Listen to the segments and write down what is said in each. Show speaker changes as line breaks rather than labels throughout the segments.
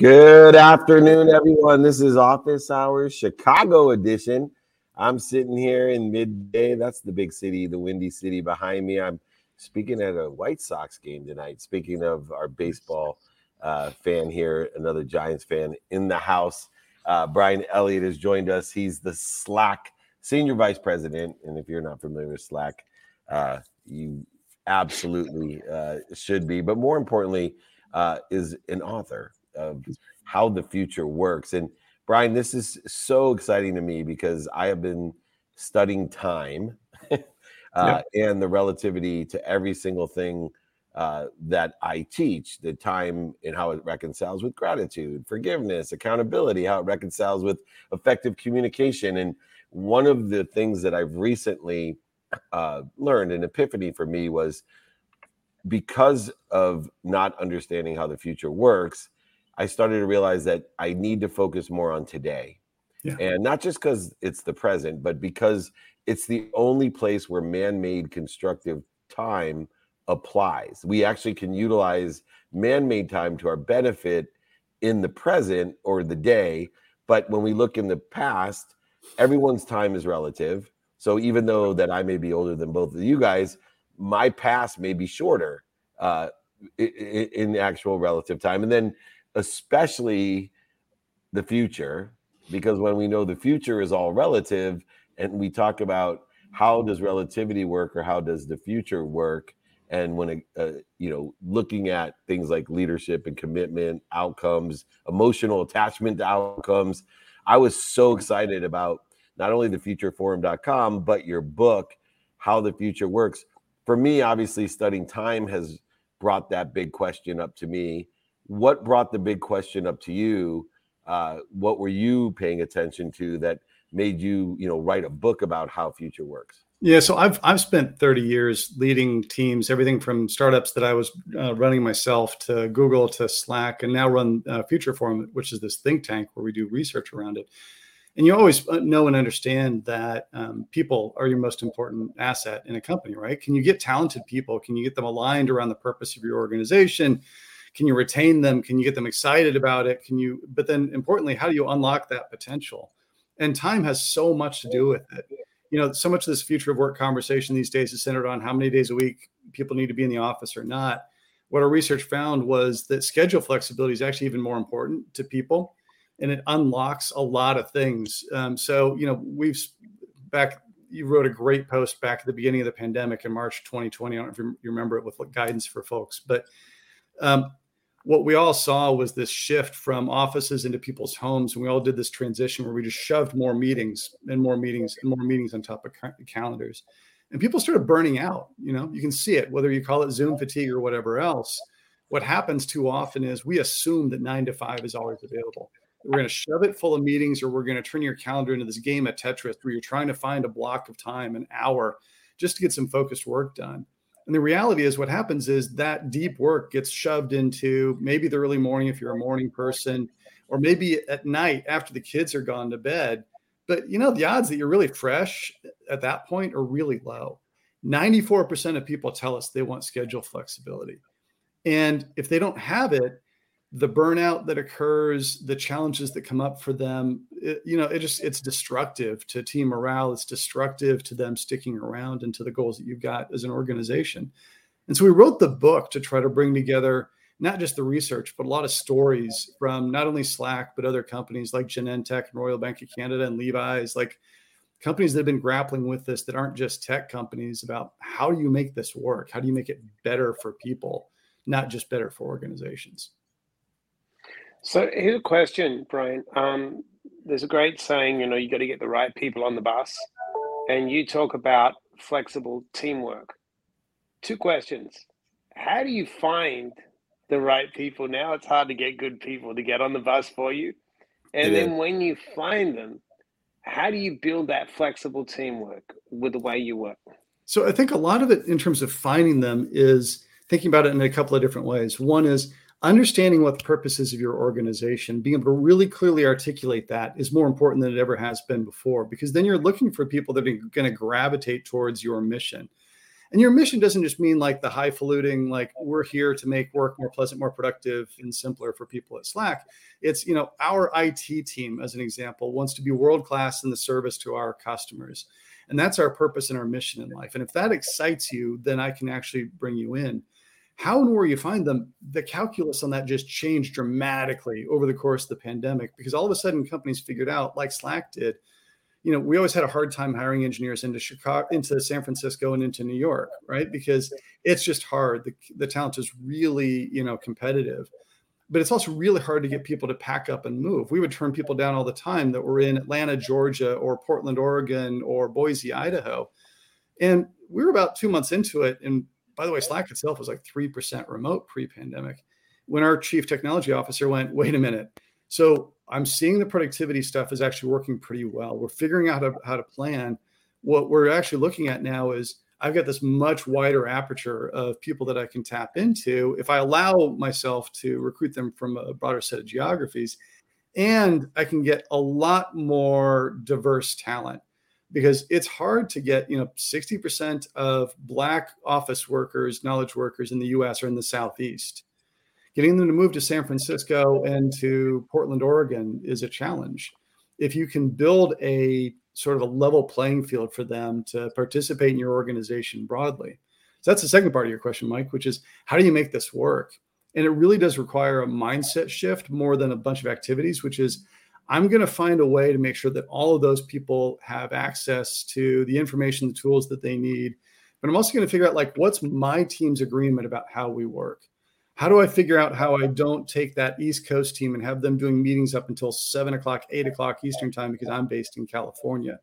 Good afternoon, everyone. This is Office Hours Chicago edition. I'm sitting here in midday. That's the big city, the windy city behind me. I'm speaking at a White Sox game tonight. Speaking of our baseball uh, fan here, another Giants fan in the house. Uh, Brian Elliott has joined us. He's the Slack senior vice president. And if you're not familiar with Slack, uh, you absolutely uh, should be. But more importantly, uh, is an author of how the future works. And Brian, this is so exciting to me because I have been studying time uh, yep. and the relativity to every single thing uh, that I teach the time and how it reconciles with gratitude, forgiveness, accountability, how it reconciles with effective communication. And one of the things that I've recently uh, learned, an epiphany for me, was because of not understanding how the future works, I started to realize that I need to focus more on today. Yeah. And not just because it's the present, but because it's the only place where man made constructive time applies. We actually can utilize man made time to our benefit in the present or the day. But when we look in the past, everyone's time is relative. So even though that I may be older than both of you guys, my past may be shorter uh, in, in actual relative time. And then especially the future, because when we know the future is all relative and we talk about how does relativity work or how does the future work and when uh, you know looking at things like leadership and commitment outcomes emotional attachment to outcomes i was so excited about not only the futureforum.com but your book how the future works. For me obviously studying time has brought that big question up to me what brought the big question up to you? Uh, what were you paying attention to that made you, you know, write a book about how future works?
Yeah, so I've I've spent 30 years leading teams, everything from startups that I was uh, running myself to Google to Slack, and now run uh, Future Forum, which is this think tank where we do research around it. And you always uh, know and understand that um, people are your most important asset in a company, right? Can you get talented people? Can you get them aligned around the purpose of your organization? Can you retain them? Can you get them excited about it? Can you but then importantly how do you unlock that potential? And time has so much to do with it. You know so much of this future of work conversation these days is centered on how many days a week people need to be in the office or not. What our research found was that schedule flexibility is actually even more important to people and it unlocks a lot of things. Um, so you know we've back you wrote a great post back at the beginning of the pandemic in march 2020 i don't know if you remember it with guidance for folks but um, what we all saw was this shift from offices into people's homes and we all did this transition where we just shoved more meetings and more meetings and more meetings on top of calendars. And people started burning out you know? You can see it whether you call it zoom fatigue or whatever else. What happens too often is we assume that nine to five is always available. We're going to shove it full of meetings or we're going to turn your calendar into this game of tetris where you're trying to find a block of time an hour just to get some focused work done and the reality is, what happens is that deep work gets shoved into maybe the early morning if you're a morning person, or maybe at night after the kids are gone to bed. But you know, the odds that you're really fresh at that point are really low. 94% of people tell us they want schedule flexibility. And if they don't have it, the burnout that occurs, the challenges that come up for them, it, you know, it just it's destructive to team morale. It's destructive to them sticking around and to the goals that you've got as an organization. And so we wrote the book to try to bring together not just the research, but a lot of stories from not only Slack, but other companies like Genentech and Royal Bank of Canada and Levi's, like companies that have been grappling with this that aren't just tech companies about how do you make this work? How do you make it better for people, not just better for organizations?
So here's a question, Brian. Um, there's a great saying, you know, you got to get the right people on the bus, and you talk about flexible teamwork. Two questions: How do you find the right people? Now it's hard to get good people to get on the bus for you, and then when you find them, how do you build that flexible teamwork with the way you work?
So I think a lot of it, in terms of finding them, is thinking about it in a couple of different ways. One is understanding what the purpose is of your organization, being able to really clearly articulate that is more important than it ever has been before, because then you're looking for people that are going to gravitate towards your mission. And your mission doesn't just mean like the highfalutin, like we're here to make work more pleasant, more productive, and simpler for people at Slack. It's, you know, our IT team, as an example, wants to be world class in the service to our customers. And that's our purpose and our mission in life. And if that excites you, then I can actually bring you in. How and where you find them, the calculus on that just changed dramatically over the course of the pandemic because all of a sudden companies figured out, like Slack did, you know, we always had a hard time hiring engineers into Chicago, into San Francisco, and into New York, right? Because it's just hard. The, the talent is really, you know, competitive, but it's also really hard to get people to pack up and move. We would turn people down all the time that were in Atlanta, Georgia, or Portland, Oregon, or Boise, Idaho, and we were about two months into it. And by the way, Slack itself was like three percent remote pre-pandemic. When our chief technology officer went, "Wait a minute." So I'm seeing the productivity stuff is actually working pretty well. We're figuring out how to, how to plan. What we're actually looking at now is I've got this much wider aperture of people that I can tap into if I allow myself to recruit them from a broader set of geographies. And I can get a lot more diverse talent because it's hard to get, you know, 60% of Black office workers, knowledge workers in the US are in the Southeast getting them to move to San Francisco and to Portland, Oregon is a challenge. If you can build a sort of a level playing field for them to participate in your organization broadly. So that's the second part of your question, Mike, which is how do you make this work? And it really does require a mindset shift more than a bunch of activities, which is I'm going to find a way to make sure that all of those people have access to the information, the tools that they need. But I'm also going to figure out like what's my team's agreement about how we work how do I figure out how I don't take that East Coast team and have them doing meetings up until seven o'clock, eight o'clock Eastern time because I'm based in California?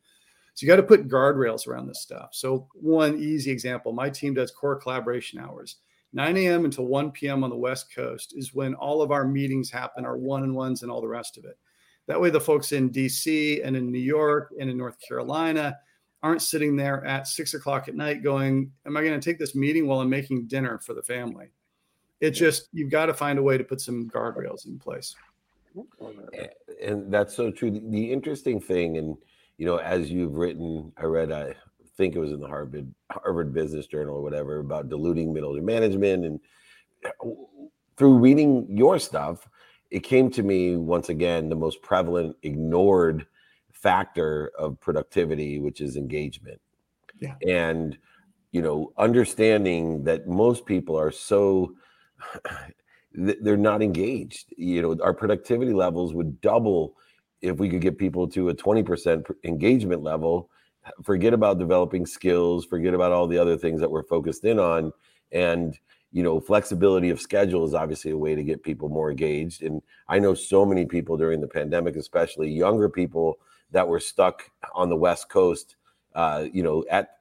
So you got to put guardrails around this stuff. So one easy example, my team does core collaboration hours. 9 a.m. until 1 p.m. on the West Coast is when all of our meetings happen, our one-on-ones and all the rest of it. That way, the folks in DC and in New York and in North Carolina aren't sitting there at six o'clock at night going, Am I going to take this meeting while I'm making dinner for the family? It's just you've got to find a way to put some guardrails in place.
And that's so true. The interesting thing, and you know, as you've written, I read, I think it was in the Harvard Harvard Business Journal or whatever about diluting middle management, and uh, through reading your stuff, it came to me once again the most prevalent ignored factor of productivity, which is engagement. Yeah. And you know, understanding that most people are so they're not engaged. You know, our productivity levels would double if we could get people to a 20% engagement level. Forget about developing skills, forget about all the other things that we're focused in on. And, you know, flexibility of schedule is obviously a way to get people more engaged. And I know so many people during the pandemic, especially younger people that were stuck on the West Coast, uh, you know, at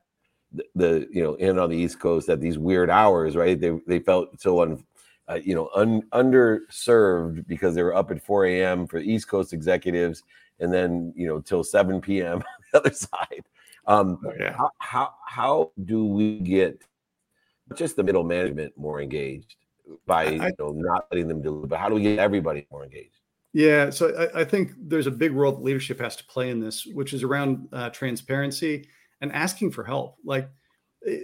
the you know in on the east coast at these weird hours right they they felt so un, uh, you know un, underserved because they were up at 4 a.m for east coast executives and then you know till 7 p.m on the other side um oh, yeah. how, how how do we get just the middle management more engaged by I, you know not letting them do it but how do we get everybody more engaged
yeah so I, I think there's a big role that leadership has to play in this which is around uh, transparency and asking for help. Like eh,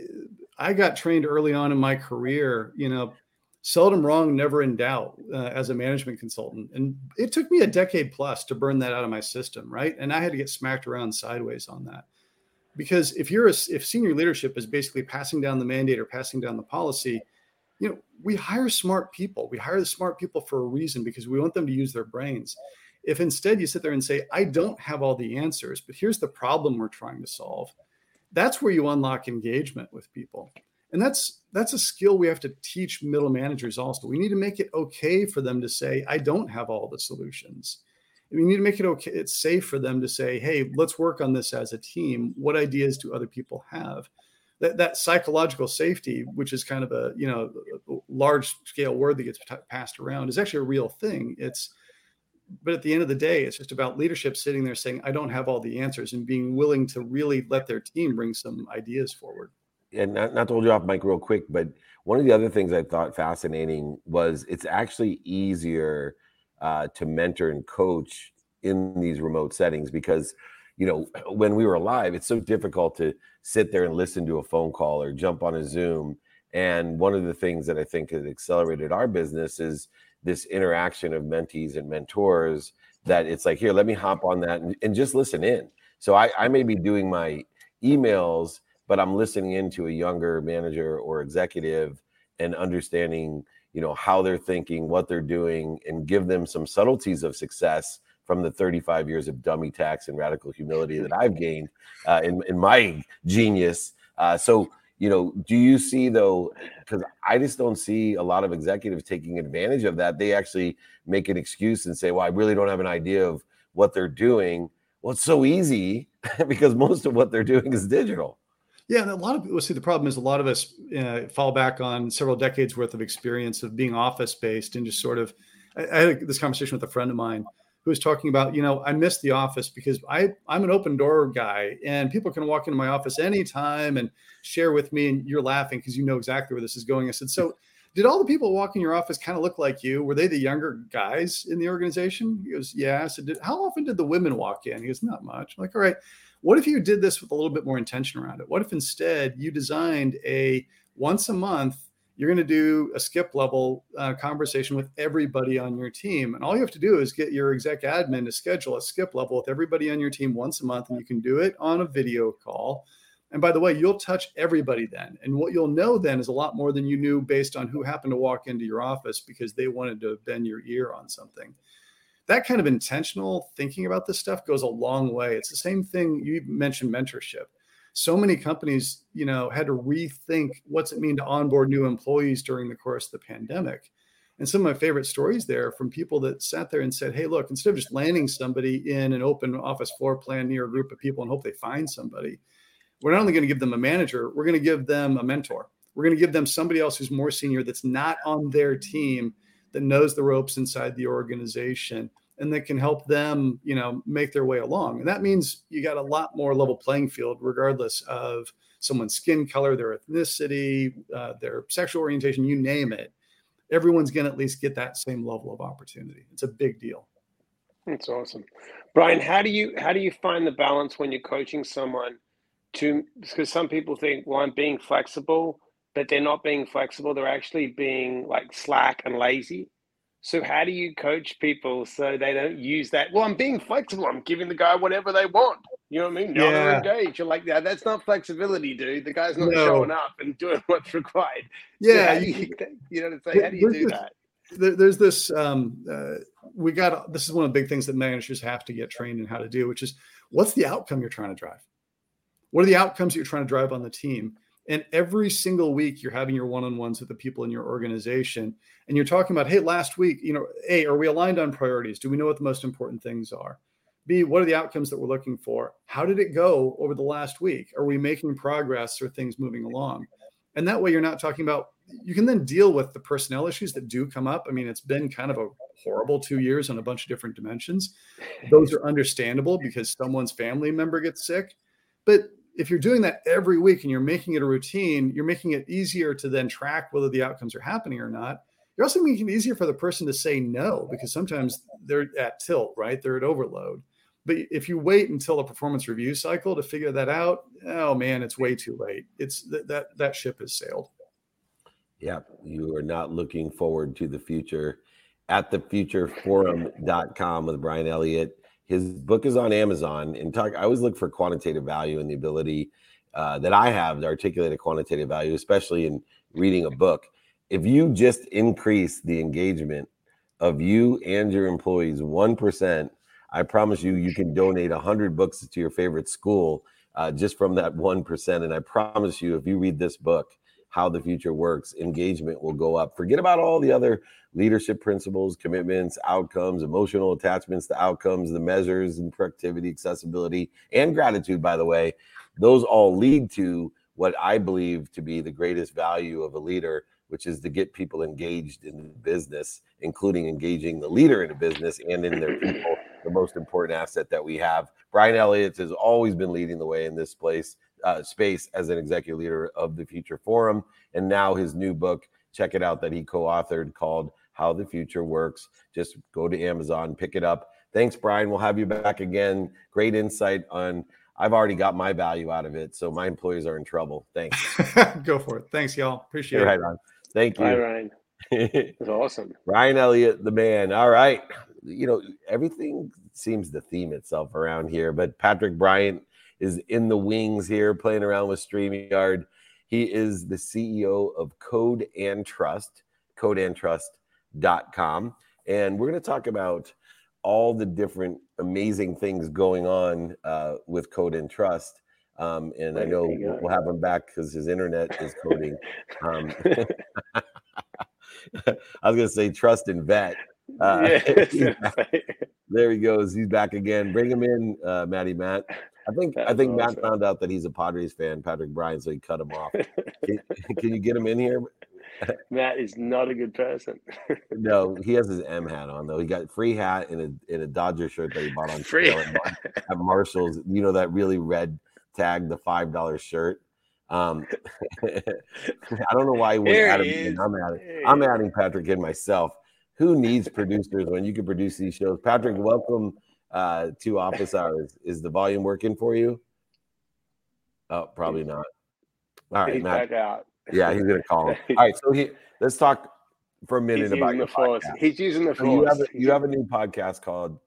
I got trained early on in my career, you know, seldom wrong, never in doubt uh, as a management consultant. And it took me a decade plus to burn that out of my system, right? And I had to get smacked around sideways on that. Because if you're a, if senior leadership is basically passing down the mandate or passing down the policy, you know, we hire smart people. We hire the smart people for a reason because we want them to use their brains. If instead you sit there and say, I don't have all the answers, but here's the problem we're trying to solve, that's where you unlock engagement with people. And that's that's a skill we have to teach middle managers also. We need to make it okay for them to say, I don't have all the solutions. We need to make it okay, it's safe for them to say, hey, let's work on this as a team. What ideas do other people have? That, that psychological safety, which is kind of a you know large scale word that gets passed around, is actually a real thing. It's but at the end of the day, it's just about leadership sitting there saying, I don't have all the answers and being willing to really let their team bring some ideas forward.
And not, not to hold you off, Mike, real quick, but one of the other things I thought fascinating was it's actually easier uh, to mentor and coach in these remote settings because you know, when we were alive, it's so difficult to sit there and listen to a phone call or jump on a Zoom. And one of the things that I think has accelerated our business is this interaction of mentees and mentors that it's like, here, let me hop on that and, and just listen in. So I, I may be doing my emails, but I'm listening into a younger manager or executive and understanding, you know, how they're thinking, what they're doing, and give them some subtleties of success from the 35 years of dummy tax and radical humility that I've gained uh, in, in my genius. Uh, so, you know, do you see though, because I just don't see a lot of executives taking advantage of that. They actually make an excuse and say, well, I really don't have an idea of what they're doing. Well, it's so easy because most of what they're doing is digital.
Yeah, and a lot of people see the problem is a lot of us uh, fall back on several decades worth of experience of being office based and just sort of. I, I had this conversation with a friend of mine who was talking about, you know, I miss the office because I I'm an open door guy and people can walk into my office anytime and share with me and you're laughing because you know exactly where this is going. I said, so did all the people walk in your office kind of look like you? Were they the younger guys in the organization? He goes, yeah. I said, how often did the women walk in? He goes, not much. I'm like, all right, what if you did this with a little bit more intention around it? What if instead you designed a once a month you're going to do a skip level uh, conversation with everybody on your team. And all you have to do is get your exec admin to schedule a skip level with everybody on your team once a month. And you can do it on a video call. And by the way, you'll touch everybody then. And what you'll know then is a lot more than you knew based on who happened to walk into your office because they wanted to bend your ear on something. That kind of intentional thinking about this stuff goes a long way. It's the same thing you mentioned mentorship so many companies, you know, had to rethink what's it mean to onboard new employees during the course of the pandemic. And some of my favorite stories there from people that sat there and said, hey, look, instead of just landing somebody in an open office floor plan near a group of people and hope they find somebody, we're not only going to give them a manager, we're going to give them a mentor. We're going to give them somebody else who's more senior that's not on their team that knows the ropes inside the organization and that can help them, you know, make their way along. And that means you got a lot more level playing field, regardless of someone's skin color, their ethnicity, uh, their sexual orientation, you name it. Everyone's going to at least get that same level of opportunity. It's a big deal.
That's awesome, Brian. How do you how do you find the balance when you're coaching someone to because some people think, well, I'm being flexible, but they're not being flexible. They're actually being like slack and lazy so how do you coach people so they don't use that? Well, I'm being flexible. I'm giving the guy whatever they want. You know what I mean? Not yeah. engaged. You're like, yeah, that's not flexibility, dude. The guy's not no. showing up and doing what's required.
Yeah,
so you, you, know what I'm saying? How do you do that?
There's this. Um, uh, we got. This is one of the big things that managers have to get trained in how to do, which is what's the outcome you're trying to drive. What are the outcomes you're trying to drive on the team? And every single week, you're having your one on ones with the people in your organization. And you're talking about, hey, last week, you know, A, are we aligned on priorities? Do we know what the most important things are? B, what are the outcomes that we're looking for? How did it go over the last week? Are we making progress or things moving along? And that way, you're not talking about, you can then deal with the personnel issues that do come up. I mean, it's been kind of a horrible two years on a bunch of different dimensions. Those are understandable because someone's family member gets sick. But if you're doing that every week and you're making it a routine, you're making it easier to then track whether the outcomes are happening or not. You're also making it easier for the person to say no because sometimes they're at tilt, right? They're at overload. But if you wait until a performance review cycle to figure that out, oh man, it's way too late. It's that that, that ship has sailed.
Yeah, you are not looking forward to the future at thefutureforum.com with Brian Elliott his book is on Amazon. And talk, I always look for quantitative value and the ability uh, that I have to articulate a quantitative value, especially in reading a book. If you just increase the engagement of you and your employees 1%, I promise you, you can donate 100 books to your favorite school uh, just from that 1%. And I promise you, if you read this book, How the Future Works, engagement will go up. Forget about all the other leadership principles, commitments, outcomes, emotional attachments to outcomes, the measures and productivity, accessibility, and gratitude, by the way, those all lead to what I believe to be the greatest value of a leader, which is to get people engaged in business, including engaging the leader in the business and in their people, the most important asset that we have. Brian Elliott has always been leading the way in this place. Uh, space as an executive leader of the Future Forum, and now his new book, check it out, that he co-authored called how the future works. Just go to Amazon, pick it up. thanks, Brian. We'll have you back again. Great insight on. I've already got my value out of it, so my employees are in trouble. Thanks.
Go for it. Thanks, y'all. Appreciate
You're
it.
right on. Thank you.
Bye, Ryan. It's awesome.
Ryan Elliott, the man. All right. You know, everything seems to theme itself around here, but Patrick Bryant is in the wings here playing around with StreamYard. He is the CEO of Code and Trust, codeandtrust.com. And we're going to talk about all the different amazing things going on uh, with Code and Trust. Um, and I know we'll, have him back because his internet is coding. Um, I was going to say trust and vet. Uh, there he goes. He's back again. Bring him in, uh, Matty Matt. I think I think. Matt found out that he's a Padres fan, Patrick Bryan, so he cut him off. can, can, you get him in here?
Matt is not a good person.
no, he has his M hat on though. He got free hat and a in a Dodger shirt that he bought on free at, at Marshalls. You know that really red tag, the five dollar shirt. Um, I don't know why he out
he.
I'm adding, I'm adding Patrick in myself. Who needs producers when you can produce these shows? Patrick, welcome uh, to Office Hours. Is the volume working for you? Oh, probably not. All right,
He's
Matt. Yeah, he's gonna call him. All right, so he, let's talk for a minute
using
about
the
your
force.
podcast.
He's using the
So you have a, you have a new podcast called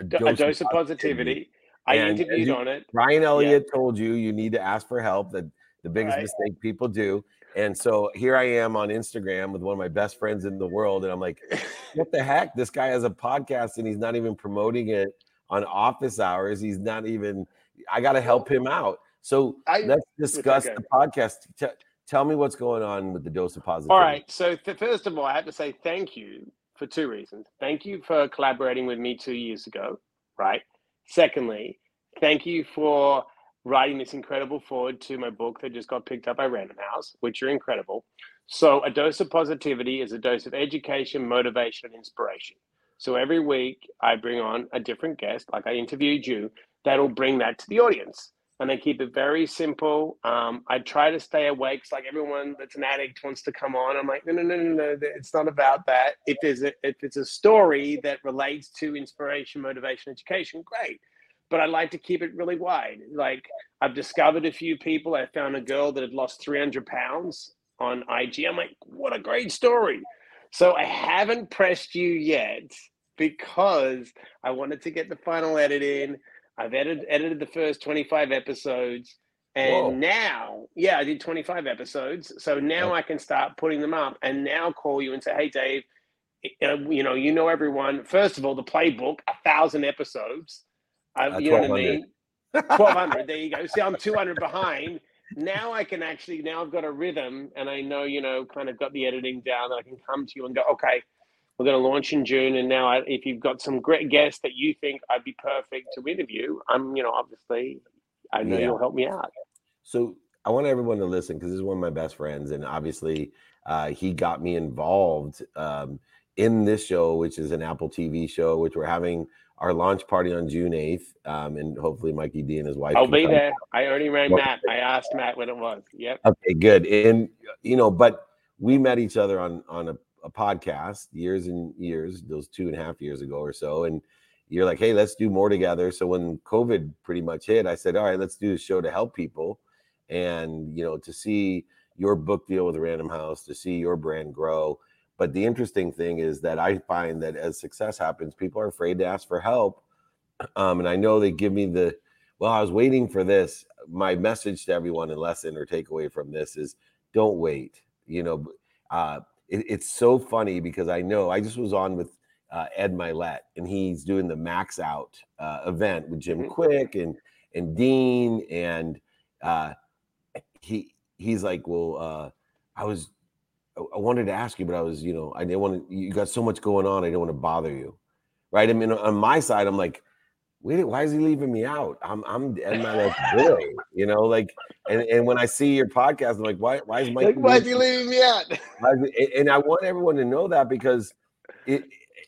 a dose of positivity. I
And
interviewed
you-
on it.
Brian Elliott told you you need to ask for help. That the biggest
Right.
mistake people do. And so here I am on Instagram with one of my best friends in the world, and I'm like, what the heck? This guy has a podcast and he's not even promoting it on office hours. He's not even. I got to help him out. So
I-
let's discuss
okay.
the podcast. T- tell me what's going on with the dose of positivity.
All right. So th- first of all, I have to say thank you for two reasons. Thank you for collaborating with me two years ago, right? Secondly, thank you for writing this incredible foreword to my book that just got picked up by Random House, which are incredible. So a dose of positivity is a dose of education, motivation, and inspiration. So every week I bring on a different guest, like I interviewed you, that'll bring that to the audience. And I keep it very simple. Um, I try to stay awake. It's like everyone that's an addict wants to come on. I'm like, no, no, no, no, no. It's not about that. If there's a, if it's a story that relates to inspiration, motivation, education, great. But I like to keep it really wide. Like I've discovered a few people. I found a girl that had lost 300 pounds on IG. I'm like, what a great story. So I haven't pressed you yet because I wanted to get the final edit in. I've edited edited the first 25 episodes. And
Whoa.
now, yeah, I did 25 episodes. So now I can start putting them up and now call you and say, hey, Dave, uh, you know, you know everyone. First of all, the playbook, a thousand episodes. Uh,
Uh,
you know what I
1200.
mean? 1200. there you go. See, I'm 200 behind. Now I can actually, now I've got a rhythm and I know, you know, kind of got the editing down that I can come to you and go, okay, we're going to launch in June. And now I, if you've got some great guests that you think I'd be perfect to interview, I'm, you know, obviously, I know
Yeah.
you'll help me out.
So I want everyone to listen because this is one of my best friends, and obviously uh, he got me involved um, in this show, which is an Apple TV show, which we're having our launch party on June eighth, um, and hopefully Mikey D and his wife.
I'll be there. I already rang
Well-
Matt. I asked Matt when it was. Yep.
Okay, good. And you know, but we met each other on on a, a podcast years and years, those two and a half years ago or so, and you're like, hey, let's do more together. So when COVID pretty much hit, I said, all right, let's do a show to help people, and you know, to see your book deal with Random House, to see your brand grow. But the interesting thing is that I find that as success happens, people are afraid to ask for help. Um, and I know they give me the, well, I was waiting for this. My message to everyone and lesson or takeaway from this is don't wait. You know, uh, it, it's so funny because I know I just was on with uh, Ed Mylett and he's doing the Max Out uh, event with Jim
Mhm.
Kwik and and Dean and uh, he he's like, well, uh, I was I wanted to ask you, but I was, you know, I didn't want to. You got so much going on. I didn't want to bother you, right? I mean, on my side, I'm like, wait, why is he leaving me out? I'm I'm Ed like, boy, you know, like, and and when I see your podcast, I'm like, why why is Mike?
Like, why is he leaving me out?
Why is it- and I want everyone to know that because it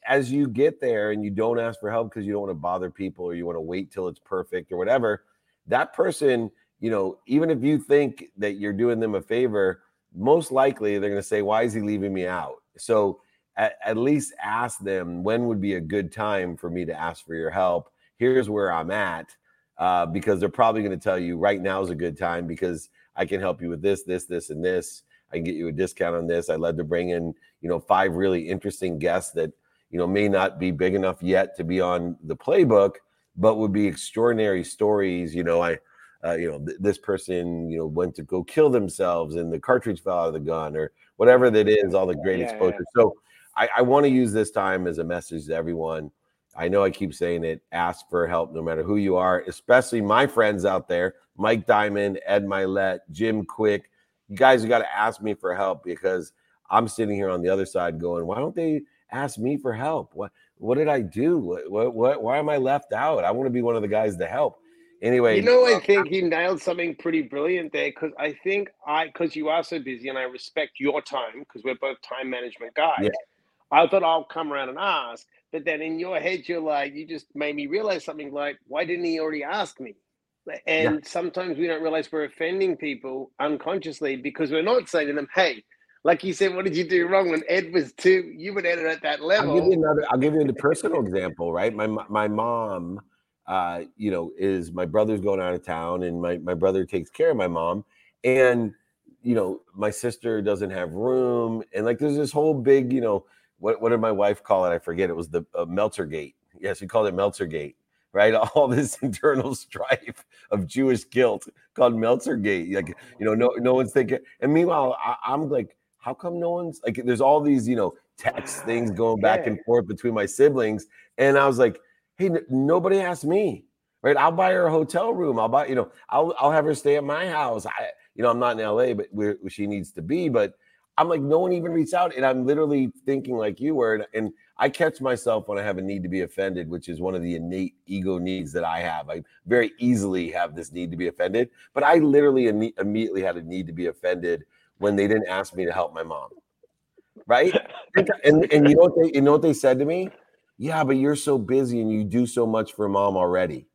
as you get there and you don't ask for help because you don't want to bother people or you want to wait till it's perfect or whatever, that person, you know, even if you think that you're doing them a favor, most likely they're going to say, "Why is he leaving me out?" So at, at least ask them when would be a good time for me to ask for your help. Here's where I'm at. Uh, because they're probably going to tell you right now is a good time because I can help you with this, this, this, and this. I can get you a discount on this. I led to bring in, you know, five really interesting guests that, you know, may not be big enough yet to be on the playbook, but would be extraordinary stories. You know, I, uh, you know, th- this person, you know, went to go kill themselves and the cartridge fell out of the gun or whatever that is, all the great yeah, exposure. Yeah. So I, I want to use this time as a message to everyone. I know I keep saying it. Ask for help, no matter who you are, especially my friends out there, Mike Diamond, Ed Mylett, Jim Kwik. You guys got to ask me for help because I'm sitting here on the other side going, why don't they ask me for help? What what did I do? What, what, what why am I left out? I want to be one of the guys to help. Anyway,
you know, I uh, think he nailed something pretty brilliant there because I think I because you are so busy and I respect your time because we're both time management guys. Yeah. I thought I'll come around and ask, but then in your head you're like, you just made me realize something like, why didn't he already ask me? And yeah. sometimes we don't realize we're offending people unconsciously because we're not saying to them, hey, like you said, what did you do wrong when Ed was two? You would Ed at that level.
I'll give you another. I'll give you the personal example. Right, my my mom, uh, you know, is my brother's going out of town, and my my brother takes care of my mom, and you know, my sister doesn't have room, and like there's this whole big, you know, what what did my wife call it? I forget. It was the uh, Meltzer Gate. Yes, we called it Meltzer Gate right? All this internal strife of Jewish guilt called Meltzergate. Like, you know, no, no one's thinking. And meanwhile, I, am like, how come no one's like? There's all these, you know, text things going back and forth between my siblings, and I was like, hey, n- nobody asked me, right? I'll buy her a hotel room. I'll buy, you know, I'll I'll have her stay at my house. I, you know, I'm not in LA, but where, where she needs to be, but. I'm like, no one even reached out. And I'm literally thinking like you were. And, and I catch myself when I have a need to be offended, which is one of the innate ego needs that I have. I very easily have this need to be offended, but I literally Im- immediately had a need to be offended when they didn't ask me to help my mom. Right? and and you know what they you know what they said to me? Yeah, but you're so busy and you do so much for mom already.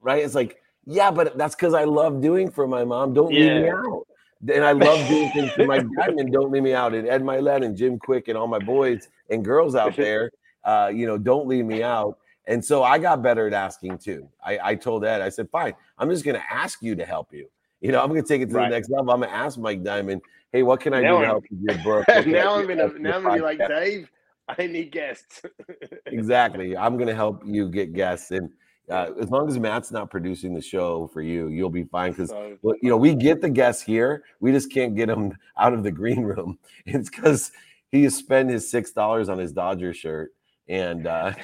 Right? It's like, yeah, but that's because I love doing for my mom. Don't yeah. leave me out and I love doing things for my diamond. Don't leave me out. And Ed Mylett and Jim Kwik and all my boys and girls out there, uh, you know, don't leave me out. And so I got better at asking too. I, I told Ed, I said, fine, I'm just going to ask you to help you. You know, I'm going to take it to right. the next level. I'm going to ask Mike Diamond, hey, what can I now do to help you your book?
now I'm going to now I'm going to be like Dave. I need guests.
exactly. I'm going to help you get guests and uh, as long as Matt's not producing the show for you, you'll be fine. Because well, you know we get the guests here, we just can't get them out of the green room. It's because he spent his six dollars on his Dodger shirt, and uh,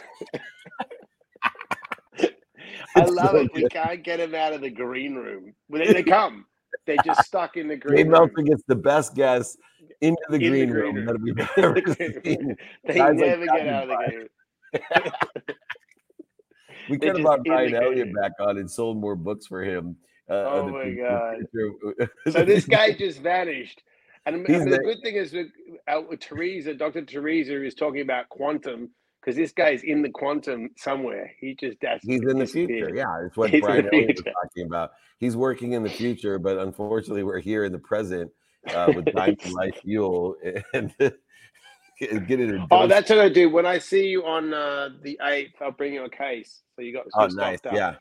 I love so it. Good. We can't get him out of the green room. When they, come, they're just stuck in the green. Dave
Meltzer gets the best guests into the, in green, the green, room, room. that we've ever
seen. They Guys never like get out of the green room.
We could have brought Brian Elliott back on and sold more books for him.
Uh, oh my god! so this guy just vanished. And, and the good thing is with, uh, with Teresa, Dr. Teresa is talking about quantum because this guy's in the quantum somewhere. He just
he's in the future. Yeah, it's what he's Brian Elliott was talking about. He's working in the future, but unfortunately, we're here in the present uh, with Diamond Life Fuel and get it.
Oh, that's what I do. When I see you on uh, the eighth, I'll bring you a case. So you got
oh, nice. Yeah,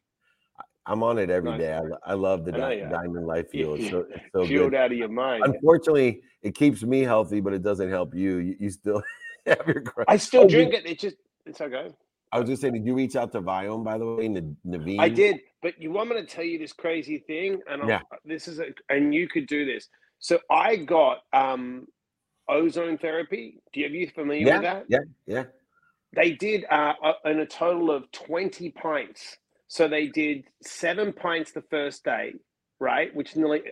I'm on it every nice. day. I, I, love the di- Diamond Life Fuel. It's so, it's so
fueled good. out of your mind.
Unfortunately, it keeps me healthy, but it doesn't help you. You, you still have your.
I still oh, drink it. It just it's okay.
I was just saying, did you reach out to Viome, by the way, Naveen?
I did, but you want me to tell you this crazy thing? And yeah. this is a, and you could do this. So I got um ozone therapy. Do you, are you familiar
yeah,
with that?
Yeah, yeah.
They did uh, in a total of 20 pints. So they did seven pints the first day, right? Which is nearly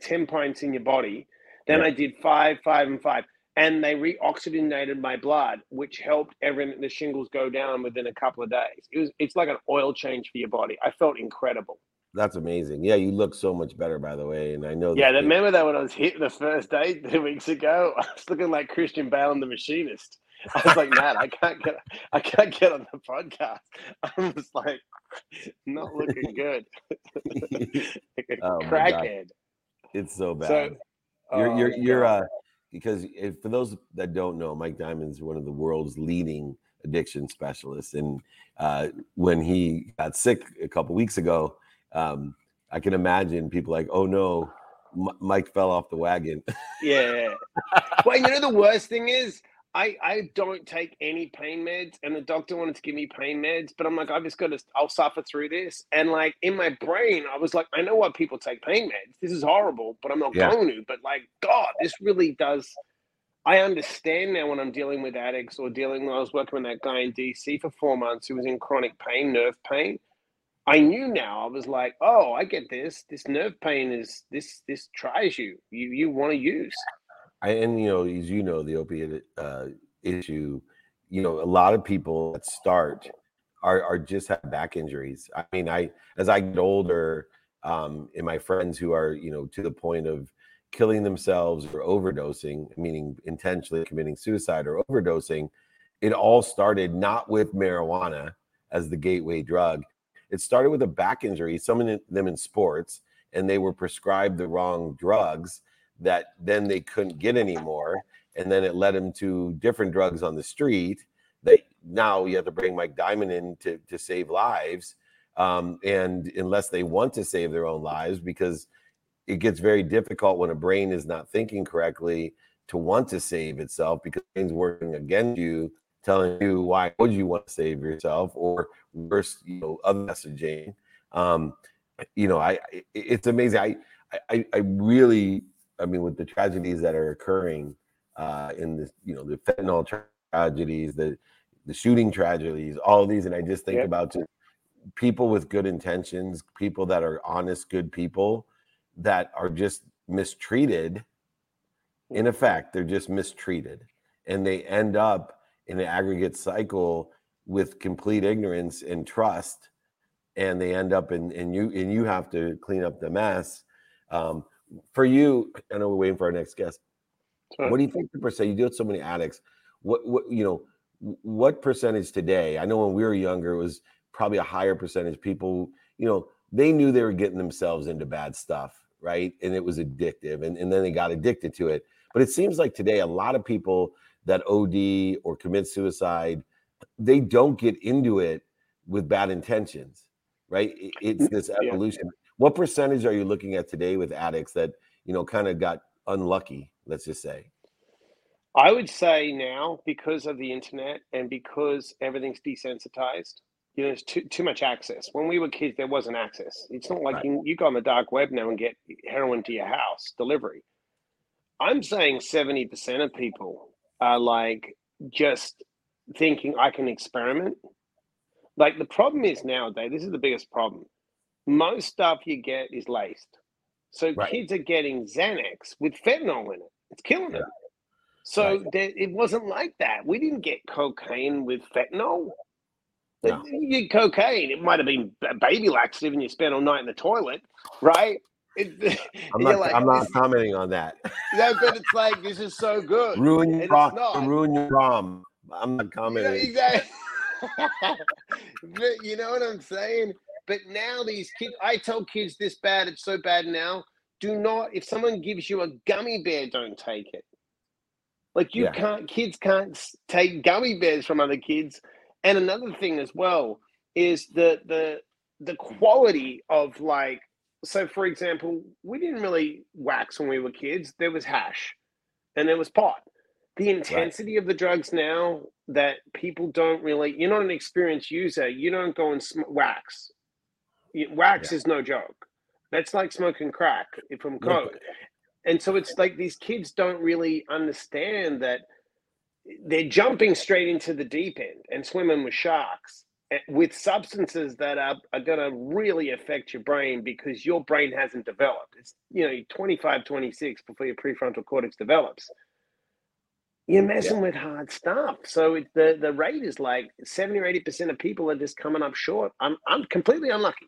10 pints in your body. Then yeah. I did five, five, and five. And they reoxygenated my blood, which helped everything, the shingles go down within a couple of days. It was, it's like an oil change for your body. I felt incredible.
That's amazing. Yeah, you look so much better, by the way. And I know.
Yeah, remember that when I was hit the first day two weeks ago, I was looking like Christian Bale in The Machinist. I was like, man, I can't get, I can't get on the podcast. I was like, not looking good. like oh crackhead.
It's so bad. So, you're, you're, oh, you're, uh, because if, for those that don't know, Mike Diamond's one of the world's leading addiction specialists, and uh, when he got sick a couple weeks ago, um, I can imagine people like, "Oh no, M- Mike fell off the wagon."
Yeah. well, you know the worst thing is I I don't take any pain meds, and the doctor wanted to give me pain meds, but I'm like, I've just got to, I'll suffer through this. And like in my brain, I was like, I know why people take pain meds. This is horrible, but I'm not yeah. going to. But like, God, this really does. I understand now when I'm dealing with addicts or dealing. When I was working with that guy in DC for four months who was in chronic pain, nerve pain. I knew now. I was like, oh, I get this. This nerve pain is this. This tries you. You you want to use.
I, and you know, as you know, the opiate uh, issue, you know, a lot of people that start are, are just have back injuries. I mean, I as I get older, um, and my friends who are you know to the point of killing themselves or overdosing, meaning intentionally committing suicide or overdosing, it all started not with marijuana as the gateway drug. It started with a back injury, some of them in sports, and they were prescribed the wrong drugs that then they couldn't get anymore. And then it led them to different drugs on the street that now you have to bring Mike Diamond in to, to save lives. Um, and unless they want to save their own lives, because it gets very difficult when a brain is not thinking correctly to want to save itself because brain's working against you, telling you why would you want to save yourself, or worse, you know, other messaging. Um, you know, I it's amazing. I I, I really I mean, with the tragedies that are occurring uh, in this, you know, the fentanyl tra- tragedies, the the shooting tragedies, all of these, and I just think about just people with good intentions, people that are honest, good people that are just mistreated. In effect, they're just mistreated, and they end up in an aggregate cycle with complete ignorance and trust, and they end up in and you and you have to clean up the mess. Um, for you, I know we're waiting for our next guest. What do you think the percent? You deal with so many addicts. What what you know? What percentage today? I know when we were younger, it was probably a higher percentage. People, you know, they knew they were getting themselves into bad stuff, right? And it was addictive, and, and then they got addicted to it. But it seems like today, a lot of people that OD or commit suicide, they don't get into it with bad intentions, right? It's mm-hmm. this evolution. Yeah. What percentage are you looking at today with addicts that you know kind of got unlucky? Let's just say.
I would say now because of the internet and because everything's desensitized, you know, there's too too much access. When we were kids, there wasn't access. It's not like right. you, you go on the dark web now and get heroin to your house delivery. I'm saying 70% of people are like just thinking I can experiment. Like the problem is nowadays, this is the biggest problem most stuff you get is laced. So right. kids are getting Xanax with fentanyl in it. It's killing them. So right. there, it wasn't like that. We didn't get cocaine with fentanyl. No. You get cocaine. It might have been baby laxative, and you spent all night in the toilet, right? It,
I'm not. Like, I'm not commenting on that.
Yeah, but it's like this is so good.
Ruin your prom. Ruin your prom. I'm not commenting.
exactly. but you know what I'm saying? But now these kids, I tell kids this bad, it's so bad now. Do not, if someone gives you a gummy bear, don't take it. Like you yeah. can't, kids can't take gummy bears from other kids. And another thing as well is the the the quality of like, so for example, we didn't really wax when we were kids. There was hash, and there was pot. The intensity right. of the drugs now that people don't really, you're not an experienced user. You don't go and sm- wax wax yeah. is no joke. That's like smoking crack from coke. And so it's like these kids don't really understand that they're jumping straight into the deep end and swimming with sharks Eh, with substances that are, are going to really affect your brain because your brain hasn't developed. It's, you know, 25, 26 before your prefrontal cortex develops. You're messing yeah. with hard stuff. So it, the, the rate is like 70 or 80% of people are just coming up short. I'm, I'm completely unlucky.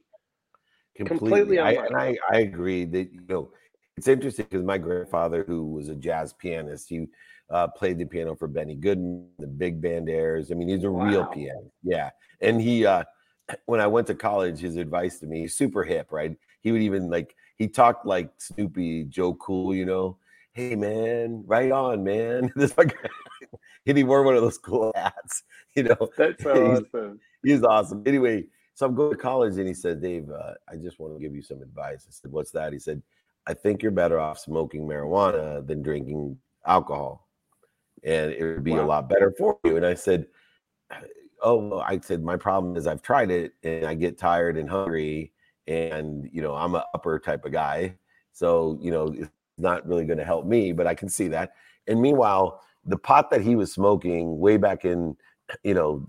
Completely, completely I, and I, I agree that you know it's interesting because my grandfather, who was a jazz pianist, he uh, played the piano for Benny Goodman, the big band airs. I mean, he's a wow. real pianist. Yeah, and he uh, when I went to college, his advice to me, super hip, right? He would even like he talked like Snoopy, Joe Cool, you know. "Hey man, right on, man." This like, and he wore one of those cool hats. You know,
That's so awesome.
he's awesome. Anyway, so I'm going to college, and he said, "Dave, uh, I just want to give you some advice." I said, "What's that?" He said, "I think you're better off smoking marijuana than drinking alcohol, and it would be a lot better for you." And I said, "Oh," I said, "My problem is I've tried it, and I get tired and hungry, and you know I'm a upper type of guy, so you know it's not really going to help me, but I can see that." And meanwhile, the pot that he was smoking way back in, you know,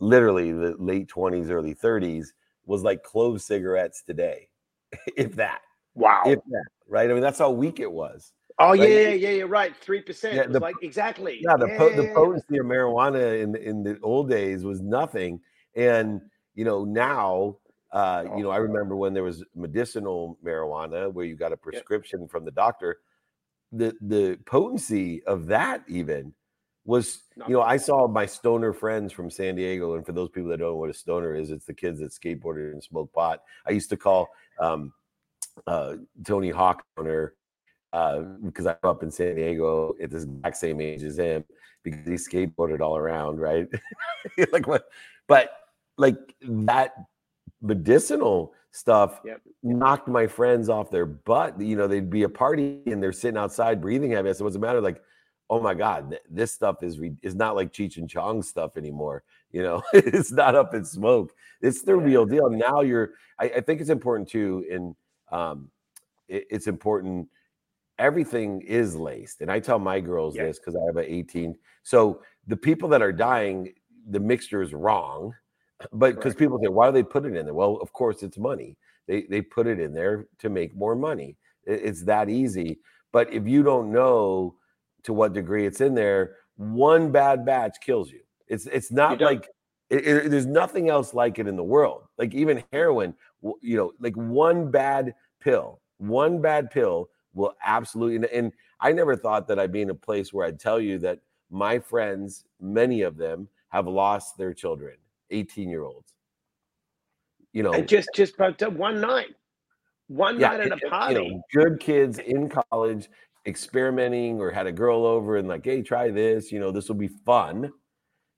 literally the late 20s, early 30s was like clove cigarettes today, if that,
Wow.
if that, right? I mean, that's how weak it was.
Oh yeah,
like-
yeah, yeah, you're right. Three percent.
Yeah,
it like exactly.
Yeah, the, po- the potency of marijuana in in the old days was nothing, and you know now, uh, you know, I remember when there was medicinal marijuana where you got a prescription from the doctor. The the potency of that even was, you know, I saw my stoner friends from San Diego, and for those people that don't know what a stoner is, it's the kids that skateboarded and smoked pot. I used to call um, uh, Tony Hawk stoner uh, because I grew up in San Diego at the exact same age as him because he skateboarded all around, right? like what? But like that medicinal stuff
Yep.
knocked my friends off their butt. You know, they'd be a party and they're sitting outside breathing heavy. I said, "What's the matter?" Like, oh my god, this stuff is re- is not like Cheech and Chong stuff anymore. You know, it's not up in smoke. It's the
Yeah.
real deal. Now you're. I, I think it's important too. In um, it- it's important everything is laced and i tell my girls
Yeah.
this because i have an 18 so the people that are dying the mixture is wrong but because people say why do they put it in there? Well of course it's money. They they put it in there to make more money. It- it's that easy. But if you don't know to what degree it's in there one bad batch kills you. It's it's not like it, it- there's nothing else like it in the world. Like even heroin you know like one bad pill one bad pill will absolutely and, i never thought that i'd be in a place where i'd tell you that my friends many of them have lost their children 18 year olds you know
And just just one night, one night at a party.
You know, good kids in college experimenting or had a girl over and like, hey, try this. You know, this will be fun.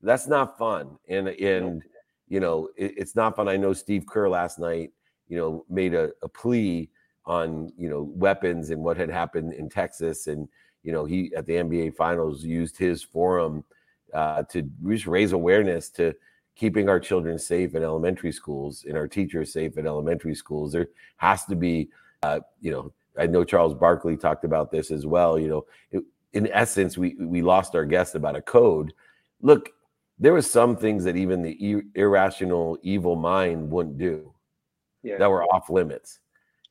That's not fun. And and you know, it, it's not fun. I know Steve Kerr last night, you know, made a, a plea on you know weapons and what had happened in Texas, and you know, he at the NBA Finals used his forum uh, to just raise awareness to keeping our children safe in elementary schools and our teachers safe in elementary schools. There has to be, uh, you know, I know Charles Barkley talked about this as well. You know, it, in essence, we we lost our guest about a code. Look, there were some things that even the ir- irrational, evil mind wouldn't do
yeah.
that were off limits,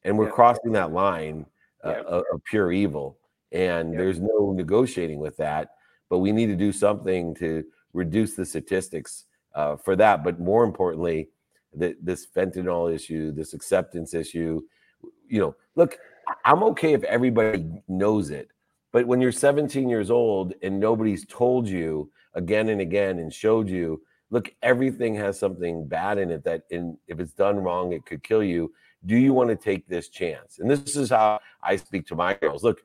and we're
Yeah.
crossing that line uh,
Yeah.
of, of pure evil. And
Yeah.
there's no negotiating with that. But we need to do something to reduce the statistics uh, for that. But more importantly, the, this fentanyl issue, this acceptance issue. You know, look, I'm okay if everybody knows it, but when you're 17 years old and nobody's told you again and again and showed you, look, everything has something bad in it that, in if it's done wrong, it could kill you. Do you want to take this chance? And this is how I speak to my girls. Look,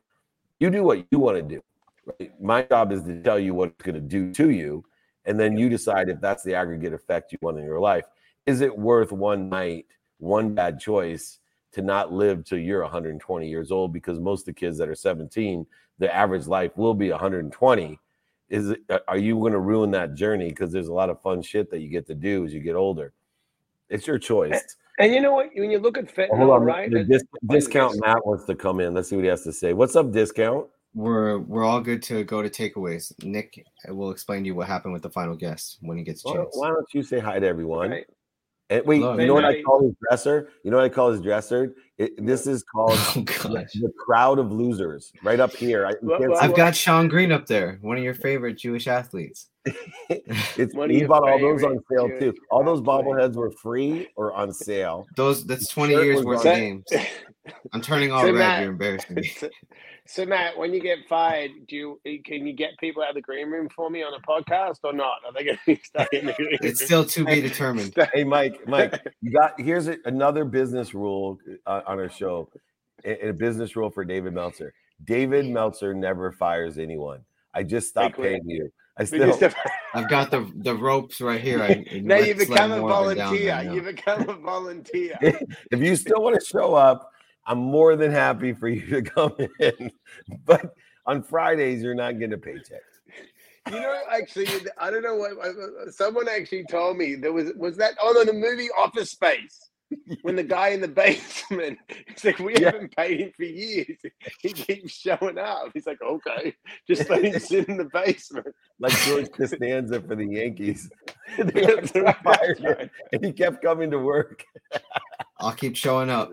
you do what you want to do. Right? My job is to tell you what it's going to do to you, and then you decide if that's the aggregate effect you want in your life. Is it worth one night, one bad choice to not live till you're 120 years old? Because most of the kids that are 17, the average life will be 120. Is it, are you going to ruin that journey? Because there's a lot of fun shit that you get to do as you get older. It's your choice.
Eh, And you know what? When you look at fentanyl,
hold on,
right?
the dis- discount
yes.
Matt wants to come in. Let's see what he has to say. What's up, discount?
We're we're all good to go to takeaways. Nick will explain to you what happened with the final guest when he gets a
Why,
chance.
why don't you say hi to everyone?
Right.
And wait,
Hello.
you know what I call his dresser? You know what I call his dresser? It, this is called
Oh
the, crowd of losers, right up here. I,
well, well,
I've got Shawn Green up there, one of your favorite Jewish athletes.
It's
One
he bought all those on sale too. All those bobbleheads were free or on sale.
Those that's 20 years worth of games. I'm turning all
So,
red.
Matt-
You're embarrassing me.
so, so, Matt, when you get fired, do you can you get people out of the green room for me on a podcast or not? Are they going to be stuck in the green room?
It's still to be determined.
Hey, Mike, Mike, you got here's a, another business rule uh, on our show, a, a business rule for David Meltzer. David Meltzer never fires anyone. I just stopped paying you. I
still. I've got the the ropes right here. I,
now you become a volunteer. You become a volunteer.
if you still want to show up, I'm more than happy for you to come in. But on Fridays, you're not getting a paycheck.
You know, actually, I don't know what someone actually told me there was was that oh no, the movie Office Space when the guy in the basement he's like, We yeah. haven't paid him for years. He keeps showing up. He's like, Okay, just let him sit in the basement.
Like George Costanza for the Yankees. they fired him, and he kept coming to work.
I'll keep showing up.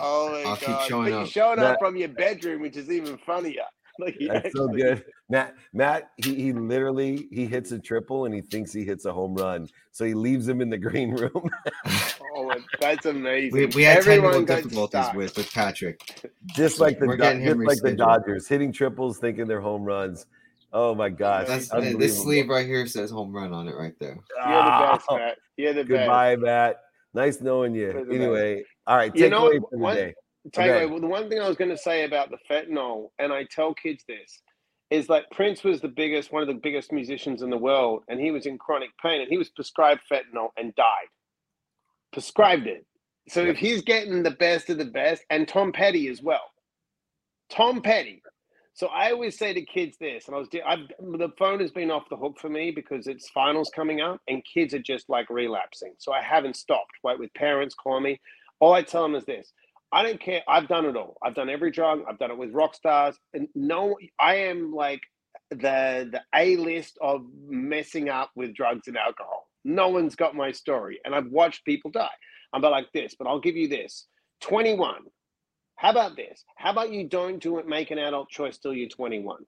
Oh my
I'll
god.
keep showing
but
up.
You're showing up from your bedroom, which is even funnier. Like
That's actually... so good. Matt, Matt, he, he literally he hits a triple and he thinks he hits a home run. So he leaves him in the green room.
oh, that's amazing.
We, we had Everyone technical difficulties with, with Patrick.
Just like the just like the Dodgers hitting triples, thinking they're home runs. Oh my gosh.
this sleeve right here says home run on it right there.
You're the best, ah. Matt. You're the
Goodbye,
best.
Matt. Nice knowing you. Anyway, all right.
You know, one, tell okay. you the one thing I was going to say about the fentanyl, and I tell kids this, is like Prince was the biggest, one of the biggest musicians in the world, and he was in chronic pain, and he was prescribed fentanyl and died. Prescribed it. So if he's getting the best of the best, and Tom Petty as well. Tom Petty. So I always say to kids this, and I was, I've, the phone has been off the hook for me because it's finals coming up, and kids are just like relapsing. So I haven't stopped. Right, with parents call me, all I tell them is this: I don't care. I've done it all. I've done every drug. I've done it with rock stars. And no, I am like the the A list of messing up with drugs and alcohol. No one's got my story, and I've watched people die. I'm about like this, but I'll give you this: 21. How about this? How about you don't do it? Make an adult choice till you're 21,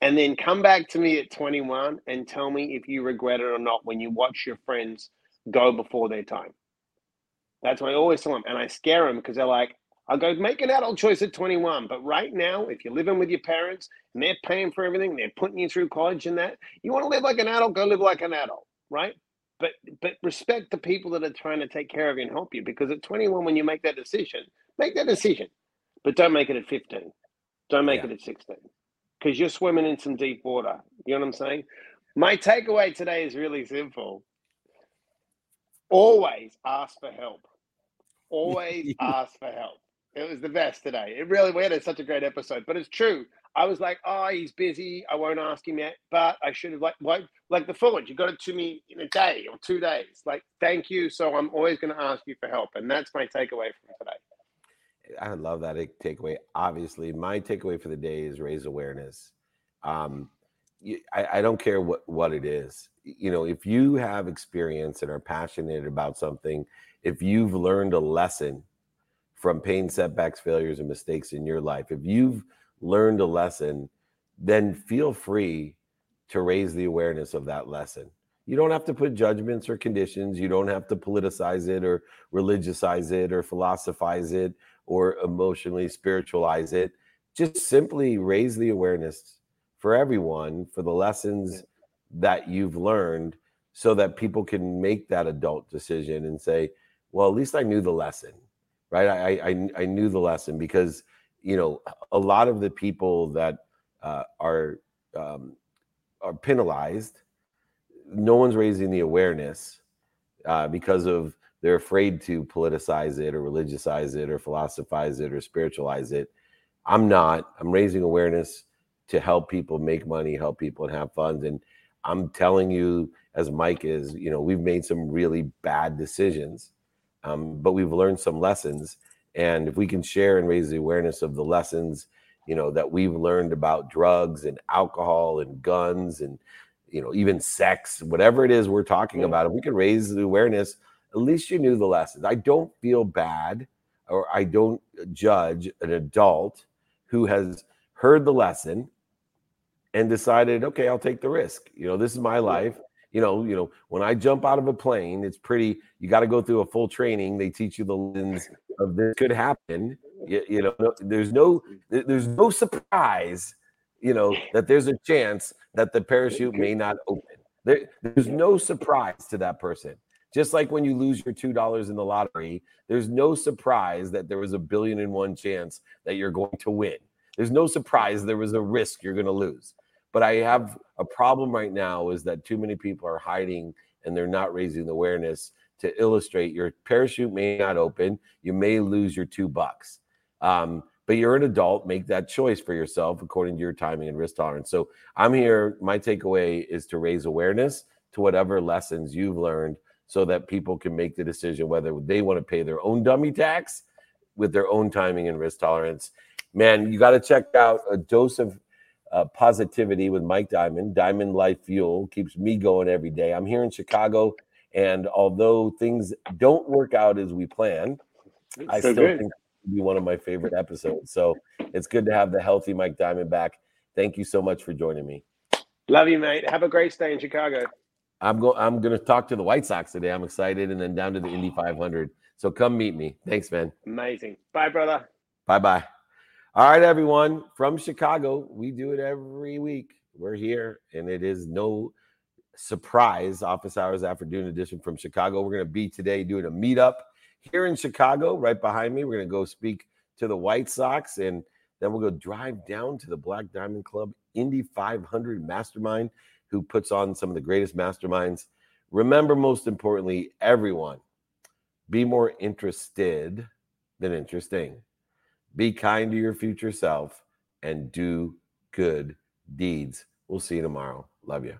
and then come back to me at 21 and tell me if you regret it or not when you watch your friends go before their time. That's what I always tell them. And I scare them because they're like, I'll go make an adult choice at 21. But right now, if you're living with your parents and they're paying for everything, they're putting you through college and that, you want to live like an adult, go live like an adult, right? But but respect the people that are trying to take care of you and help you. Because at 21, when you make that decision, make that decision. But don't make it at 15. Don't make yeah. it at 16. Because you're swimming in some deep water. You know what I'm saying? My takeaway today is really simple. Always ask for help always ask for help. It was the best today. It really we had such a great episode, but it's true. I was like, oh, he's busy. I won't ask him yet, but I should have like like like the foreword. You got it to me in a day or two days. Like, thank you. So I'm always going to ask you for help, and that's my takeaway from today.
I love that takeaway. Obviously, my takeaway for the day is raise awareness. Um, I, I don't care what what it is. You know, if you have experience and are passionate about something if you've learned a lesson from pain, setbacks, failures, and mistakes in your life, if you've learned a lesson, then feel free to raise the awareness of that lesson. You don't have to put judgments or conditions. You don't have to politicize it or religiousize it or philosophize it or emotionally spiritualize it. Just simply raise the awareness for everyone for the lessons that you've learned so that people can make that adult decision and say, well, at least I knew the lesson, right? I, I, I knew the lesson because, you know, a lot of the people that uh, are, um, are penalized, no one's raising the awareness uh, because of they're afraid to politicize it or religiousize it or philosophize it or spiritualize it. I'm not. I'm raising awareness to help people make money, help people and have funds. And I'm telling you, as Mike is, you know, we've made some really bad decisions um, but we've learned some lessons. And if we can share and raise the awareness of the lessons, you know, that we've learned about drugs and alcohol and guns and, you know, even sex, whatever it is we're talking about, if we can raise the awareness, at least you knew the lessons. I don't feel bad or I don't judge an adult who has heard the lesson and decided, okay, I'll take the risk. You know, this is my life you know, you know, when I jump out of a plane, it's pretty. You got to go through a full training. They teach you the lens of this could happen. You, you know, there's no, there's no surprise. You know that there's a chance that the parachute may not open. There, there's no surprise to that person. Just like when you lose your two dollars in the lottery, there's no surprise that there was a billion and one chance that you're going to win. There's no surprise there was a risk you're going to lose. But I have a problem right now is that too many people are hiding and they're not raising the awareness to illustrate your parachute may not open. You may lose your two bucks. Um, but you're an adult, make that choice for yourself according to your timing and risk tolerance. So I'm here. My takeaway is to raise awareness to whatever lessons you've learned so that people can make the decision whether they want to pay their own dummy tax with their own timing and risk tolerance. Man, you got to check out a dose of uh, positivity with Mike Diamond. Diamond Life Fuel keeps me going every day. I'm here in Chicago, and although things don't work out as we plan, I still good. think be one of my favorite episodes. So it's good to have the healthy Mike Diamond back. Thank you so much for joining me.
Love you, mate. Have a great stay in Chicago.
I'm going. I'm going to talk to the White Sox today. I'm excited, and then down to the Indy 500. So come meet me. Thanks, man.
Amazing. Bye, brother.
Bye, bye. All right, everyone from Chicago. We do it every week. We're here, and it is no surprise. Office hours afternoon edition from Chicago. We're going to be today doing a meetup here in Chicago, right behind me. We're going to go speak to the White Sox, and then we'll go drive down to the Black Diamond Club Indy 500 Mastermind, who puts on some of the greatest masterminds. Remember, most importantly, everyone, be more interested than interesting. Be kind to your future self and do good deeds. We'll see you tomorrow. Love you.